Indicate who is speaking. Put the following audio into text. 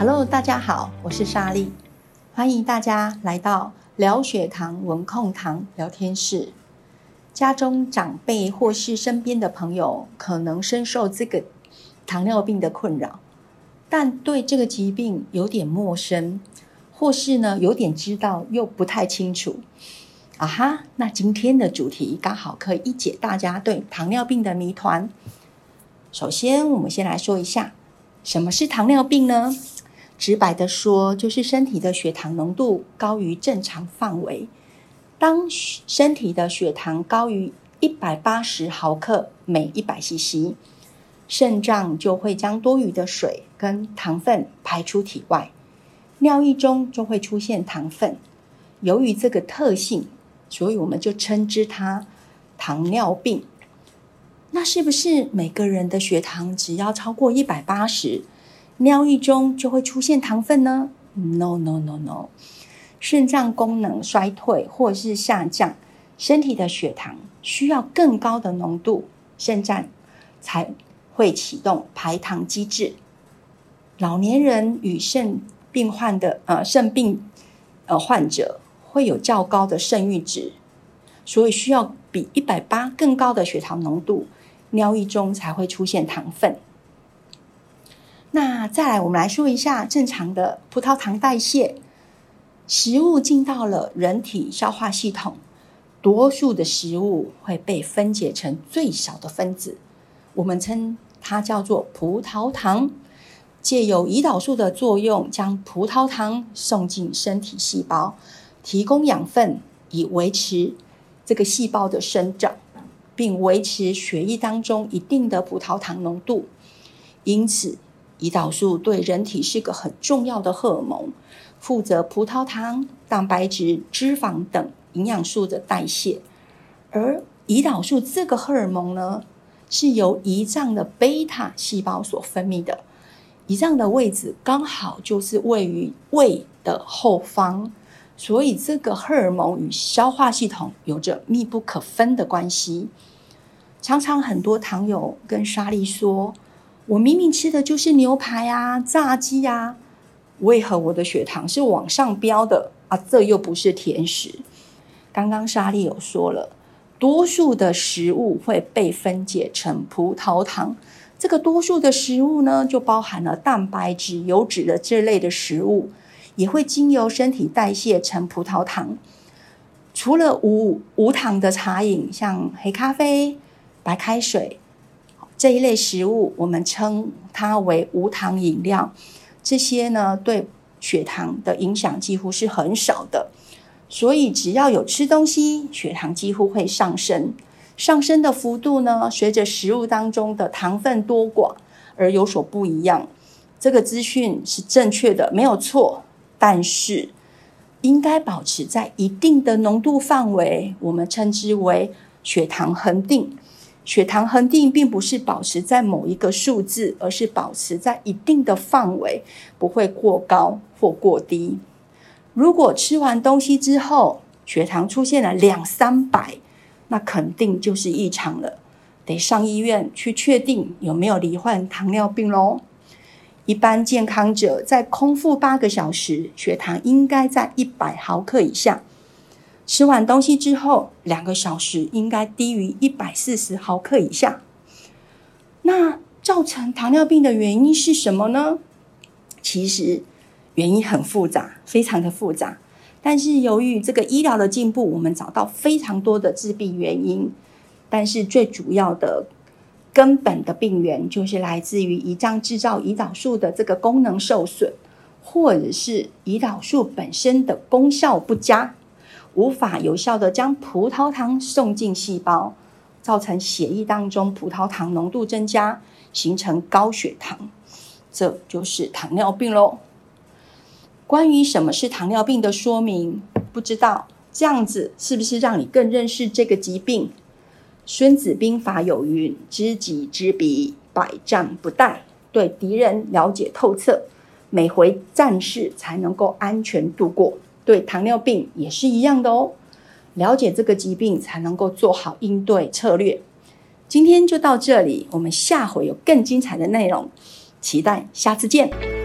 Speaker 1: Hello，大家好，我是莎莉，欢迎大家来到聊血糖文控堂聊天室。家中长辈或是身边的朋友，可能深受这个糖尿病的困扰，但对这个疾病有点陌生，或是呢有点知道又不太清楚。啊哈，那今天的主题刚好可以一解大家对糖尿病的谜团。首先，我们先来说一下什么是糖尿病呢？直白的说，就是身体的血糖浓度高于正常范围。当身体的血糖高于一百八十毫克每一百 CC，肾脏就会将多余的水跟糖分排出体外，尿液中就会出现糖分。由于这个特性，所以我们就称之它糖尿病。那是不是每个人的血糖只要超过一百八十，尿液中就会出现糖分呢？No No No No，肾脏功能衰退或是下降，身体的血糖需要更高的浓度，肾脏才会启动排糖机制。老年人与肾病患的呃肾病呃患者。会有较高的肾阈值，所以需要比一百八更高的血糖浓度，尿液中才会出现糖分。那再来，我们来说一下正常的葡萄糖代谢。食物进到了人体消化系统，多数的食物会被分解成最小的分子，我们称它叫做葡萄糖。借由胰岛素的作用，将葡萄糖送进身体细胞。提供养分以维持这个细胞的生长，并维持血液当中一定的葡萄糖浓度。因此，胰岛素对人体是个很重要的荷尔蒙，负责葡萄糖、蛋白质、脂肪等营养素的代谢。而胰岛素这个荷尔蒙呢，是由胰脏的贝塔细胞所分泌的。胰脏的位置刚好就是位于胃的后方。所以，这个荷尔蒙与消化系统有着密不可分的关系。常常很多糖友跟莎莉说：“我明明吃的就是牛排啊、炸鸡啊，为何我的血糖是往上飙的啊？这又不是甜食。”刚刚莎莉有说了，多数的食物会被分解成葡萄糖。这个多数的食物呢，就包含了蛋白质、油脂的这类的食物。也会经由身体代谢成葡萄糖。除了无无糖的茶饮，像黑咖啡、白开水这一类食物，我们称它为无糖饮料。这些呢，对血糖的影响几乎是很少的。所以，只要有吃东西，血糖几乎会上升。上升的幅度呢，随着食物当中的糖分多寡而有所不一样。这个资讯是正确的，没有错。但是，应该保持在一定的浓度范围，我们称之为血糖恒定。血糖恒定并不是保持在某一个数字，而是保持在一定的范围，不会过高或过低。如果吃完东西之后，血糖出现了两三百，那肯定就是异常了，得上医院去确定有没有罹患糖尿病喽。一般健康者在空腹八个小时，血糖应该在一百毫克以下。吃完东西之后，两个小时应该低于一百四十毫克以下。那造成糖尿病的原因是什么呢？其实原因很复杂，非常的复杂。但是由于这个医疗的进步，我们找到非常多的致病原因。但是最主要的。根本的病源就是来自于胰脏制造胰岛素的这个功能受损，或者是胰岛素本身的功效不佳，无法有效的将葡萄糖送进细胞，造成血液当中葡萄糖浓度增加，形成高血糖，这就是糖尿病喽。关于什么是糖尿病的说明，不知道这样子是不是让你更认识这个疾病？孙子兵法有云：“知己知彼，百战不殆。”对敌人了解透彻，每回战事才能够安全度过。对糖尿病也是一样的哦，了解这个疾病才能够做好应对策略。今天就到这里，我们下回有更精彩的内容，期待下次见。